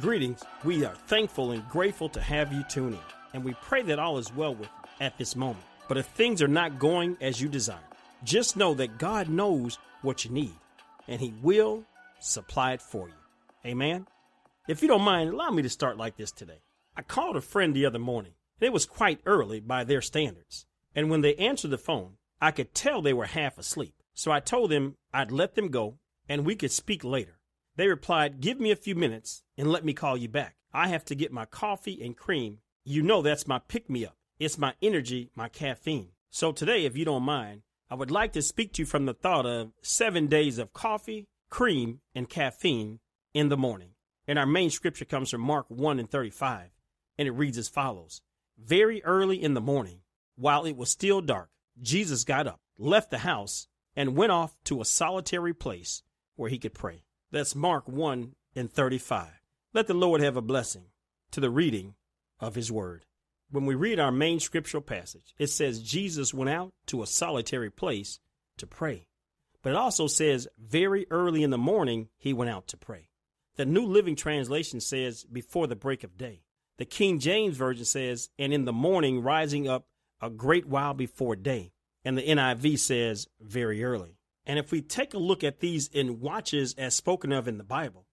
Greetings. We are thankful and grateful to have you tune in, and we pray that all is well with you at this moment. But if things are not going as you desire, just know that God knows what you need, and He will supply it for you. Amen. If you don't mind, allow me to start like this today. I called a friend the other morning, and it was quite early by their standards. And when they answered the phone, I could tell they were half asleep. So I told them I'd let them go and we could speak later. They replied, Give me a few minutes and let me call you back. I have to get my coffee and cream. You know that's my pick me up. It's my energy, my caffeine. So today, if you don't mind, I would like to speak to you from the thought of seven days of coffee, cream, and caffeine in the morning. And our main scripture comes from Mark 1 and 35, and it reads as follows Very early in the morning, while it was still dark, Jesus got up, left the house, and went off to a solitary place where he could pray. That's Mark 1 and 35. Let the Lord have a blessing to the reading of his word. When we read our main scriptural passage, it says Jesus went out to a solitary place to pray. But it also says very early in the morning he went out to pray. The New Living Translation says before the break of day. The King James Version says, and in the morning rising up a great while before day. And the NIV says very early. And if we take a look at these in watches as spoken of in the Bible,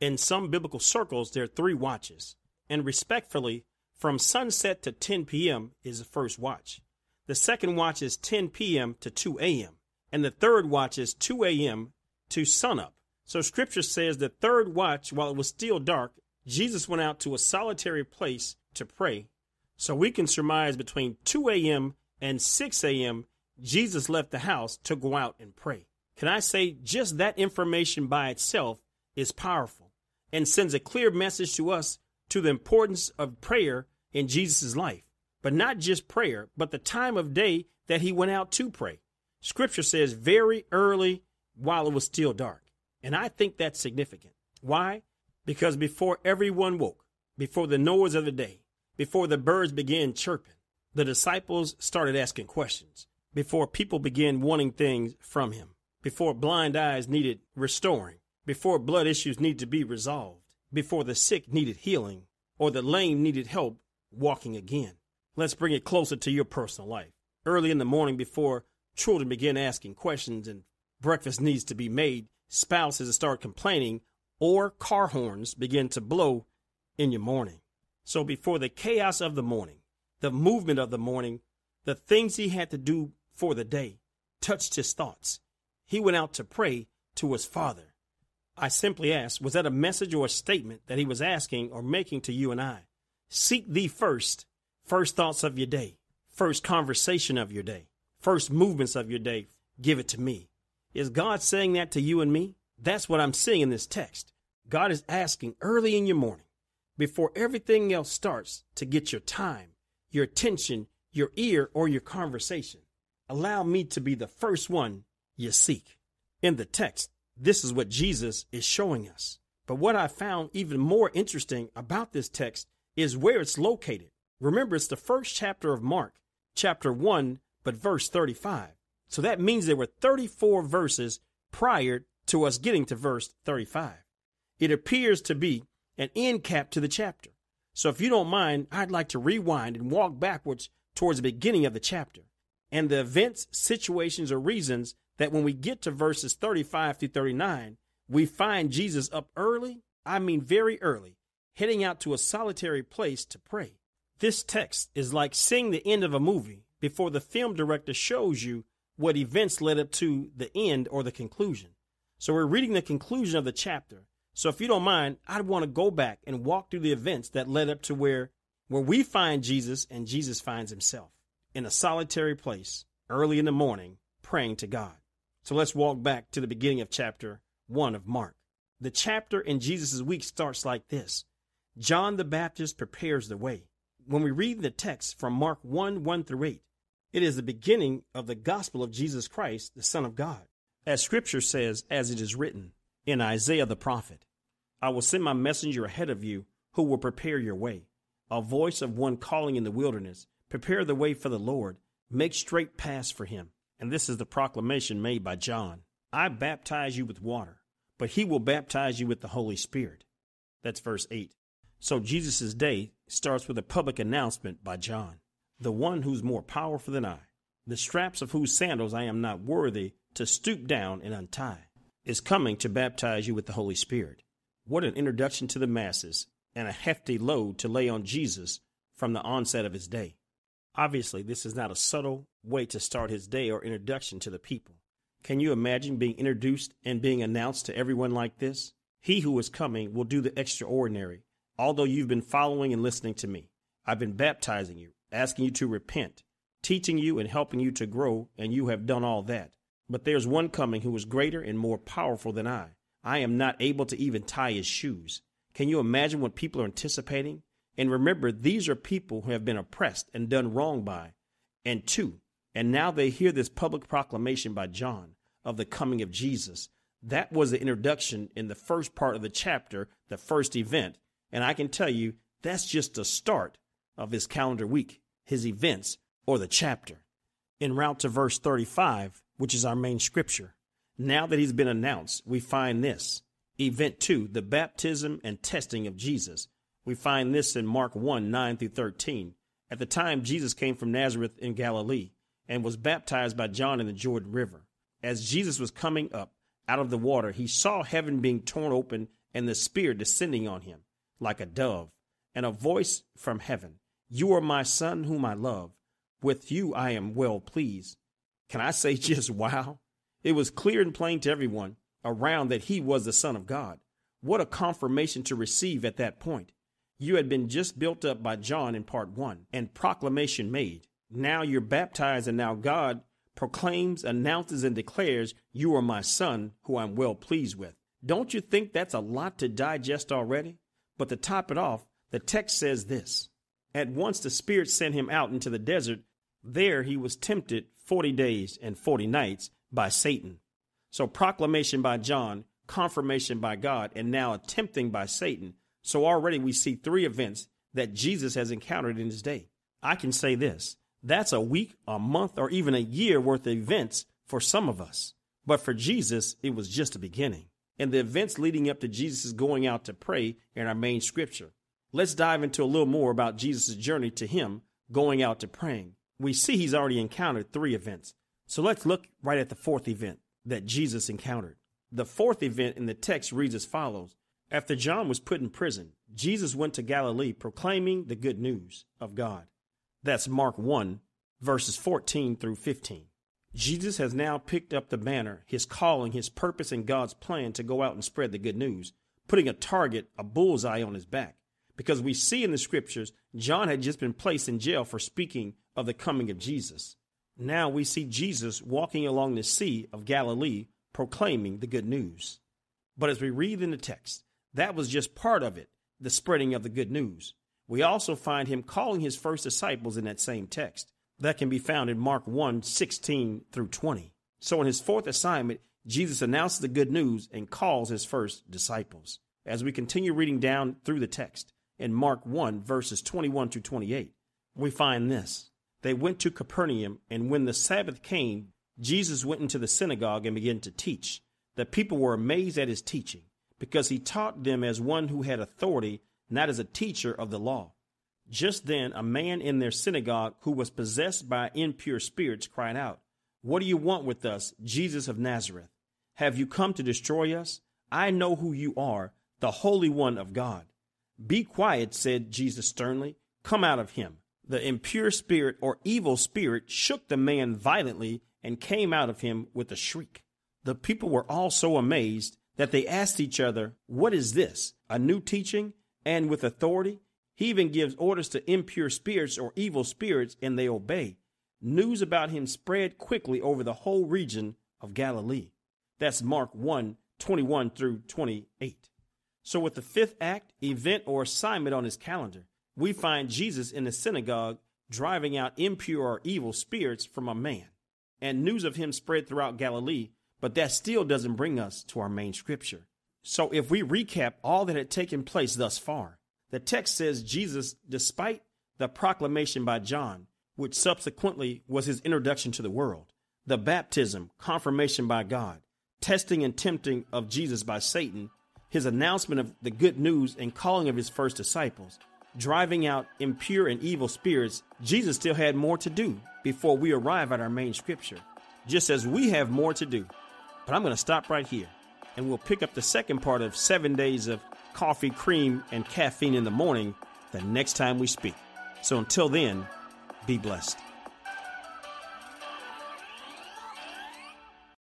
in some biblical circles, there are three watches. And respectfully, from sunset to 10 p.m. is the first watch. The second watch is 10 p.m. to 2 a.m. And the third watch is 2 a.m. to sunup. So scripture says the third watch, while it was still dark, Jesus went out to a solitary place to pray. So we can surmise between 2 a.m. and 6 a.m. Jesus left the house to go out and pray. Can I say just that information by itself is powerful and sends a clear message to us to the importance of prayer in Jesus' life. But not just prayer, but the time of day that he went out to pray. Scripture says very early while it was still dark. And I think that's significant. Why? Because before everyone woke, before the noise of the day, before the birds began chirping, the disciples started asking questions before people began wanting things from him, before blind eyes needed restoring, before blood issues needed to be resolved, before the sick needed healing, or the lame needed help walking again. Let's bring it closer to your personal life. Early in the morning, before children begin asking questions and breakfast needs to be made, spouses start complaining, or car horns begin to blow in your morning. So before the chaos of the morning, the movement of the morning, the things he had to do for the day touched his thoughts. He went out to pray to his father. I simply asked, was that a message or a statement that he was asking or making to you and I? Seek thee first, first thoughts of your day, first conversation of your day, first movements of your day. Give it to me. Is God saying that to you and me? That's what I'm seeing in this text. God is asking early in your morning, before everything else starts, to get your time, your attention, your ear, or your conversation allow me to be the first one you seek. In the text, this is what Jesus is showing us. But what I found even more interesting about this text is where it's located. Remember, it's the first chapter of Mark, chapter 1, but verse 35. So that means there were 34 verses prior to us getting to verse 35. It appears to be an end cap to the chapter. So if you don't mind, I'd like to rewind and walk backwards towards the beginning of the chapter and the events, situations, or reasons that when we get to verses 35 through 39, we find Jesus up early, I mean very early, heading out to a solitary place to pray. This text is like seeing the end of a movie before the film director shows you what events led up to the end or the conclusion. So we're reading the conclusion of the chapter. So if you don't mind, I'd want to go back and walk through the events that led up to where where we find Jesus and Jesus finds himself in a solitary place early in the morning praying to God. So let's walk back to the beginning of chapter 1 of Mark. The chapter in Jesus' week starts like this John the Baptist prepares the way. When we read the text from Mark 1 1 through 8, it is the beginning of the gospel of Jesus Christ, the Son of God. As scripture says, as it is written in Isaiah the prophet, I will send my messenger ahead of you who will prepare your way, a voice of one calling in the wilderness Prepare the way for the Lord, make straight paths for him. And this is the proclamation made by John I baptize you with water, but he will baptize you with the Holy Spirit. That's verse 8. So Jesus' day starts with a public announcement by John, the one who's more powerful than I, the straps of whose sandals I am not worthy to stoop down and untie, is coming to baptize you with the Holy Spirit. What an introduction to the masses and a hefty load to lay on Jesus from the onset of his day. Obviously, this is not a subtle way to start his day or introduction to the people. Can you imagine being introduced and being announced to everyone like this? He who is coming will do the extraordinary. Although you've been following and listening to me, I've been baptizing you, asking you to repent, teaching you and helping you to grow, and you have done all that. But there's one coming who is greater and more powerful than I. I am not able to even tie his shoes. Can you imagine what people are anticipating? And remember, these are people who have been oppressed and done wrong by. And two, and now they hear this public proclamation by John of the coming of Jesus. That was the introduction in the first part of the chapter, the first event. And I can tell you, that's just the start of his calendar week, his events, or the chapter. En route to verse 35, which is our main scripture, now that he's been announced, we find this. Event 2, the baptism and testing of Jesus. We find this in Mark 1 9 through 13. At the time, Jesus came from Nazareth in Galilee and was baptized by John in the Jordan River. As Jesus was coming up out of the water, he saw heaven being torn open and the Spirit descending on him like a dove, and a voice from heaven You are my Son, whom I love. With you I am well pleased. Can I say just wow? It was clear and plain to everyone around that he was the Son of God. What a confirmation to receive at that point. You had been just built up by John in part one and proclamation made. Now you're baptized, and now God proclaims, announces, and declares, You are my son, who I'm well pleased with. Don't you think that's a lot to digest already? But to top it off, the text says this At once the Spirit sent him out into the desert. There he was tempted 40 days and 40 nights by Satan. So, proclamation by John, confirmation by God, and now a tempting by Satan so already we see three events that Jesus has encountered in his day. I can say this that's a week, a month, or even a year worth of events for some of us. But for Jesus, it was just a beginning. And the events leading up to Jesus' going out to pray in our main scripture. Let's dive into a little more about Jesus' journey to him going out to praying. We see he's already encountered three events. So let's look right at the fourth event that Jesus encountered. The fourth event in the text reads as follows after John was put in prison, Jesus went to Galilee proclaiming the good news of God. That's Mark 1, verses 14 through 15. Jesus has now picked up the banner, his calling, his purpose, and God's plan to go out and spread the good news, putting a target, a bullseye on his back. Because we see in the scriptures, John had just been placed in jail for speaking of the coming of Jesus. Now we see Jesus walking along the Sea of Galilee proclaiming the good news. But as we read in the text, that was just part of it, the spreading of the good news. We also find him calling his first disciples in that same text. That can be found in Mark 1 16 through 20. So, in his fourth assignment, Jesus announces the good news and calls his first disciples. As we continue reading down through the text, in Mark 1, verses 21 through 28, we find this. They went to Capernaum, and when the Sabbath came, Jesus went into the synagogue and began to teach. The people were amazed at his teaching because he taught them as one who had authority, not as a teacher of the law. Just then, a man in their synagogue who was possessed by impure spirits cried out, What do you want with us, Jesus of Nazareth? Have you come to destroy us? I know who you are, the Holy One of God. Be quiet, said Jesus sternly. Come out of him. The impure spirit or evil spirit shook the man violently and came out of him with a shriek. The people were all so amazed that they asked each other, What is this? A new teaching and with authority? He even gives orders to impure spirits or evil spirits, and they obey. News about him spread quickly over the whole region of Galilee. That's Mark 1 21 through 28. So, with the fifth act, event, or assignment on his calendar, we find Jesus in the synagogue driving out impure or evil spirits from a man. And news of him spread throughout Galilee but that still doesn't bring us to our main scripture. So if we recap all that had taken place thus far, the text says Jesus, despite the proclamation by John, which subsequently was his introduction to the world, the baptism, confirmation by God, testing and tempting of Jesus by Satan, his announcement of the good news and calling of his first disciples, driving out impure and evil spirits, Jesus still had more to do before we arrive at our main scripture, just as we have more to do. But I'm going to stop right here and we'll pick up the second part of seven days of coffee, cream, and caffeine in the morning the next time we speak. So until then, be blessed.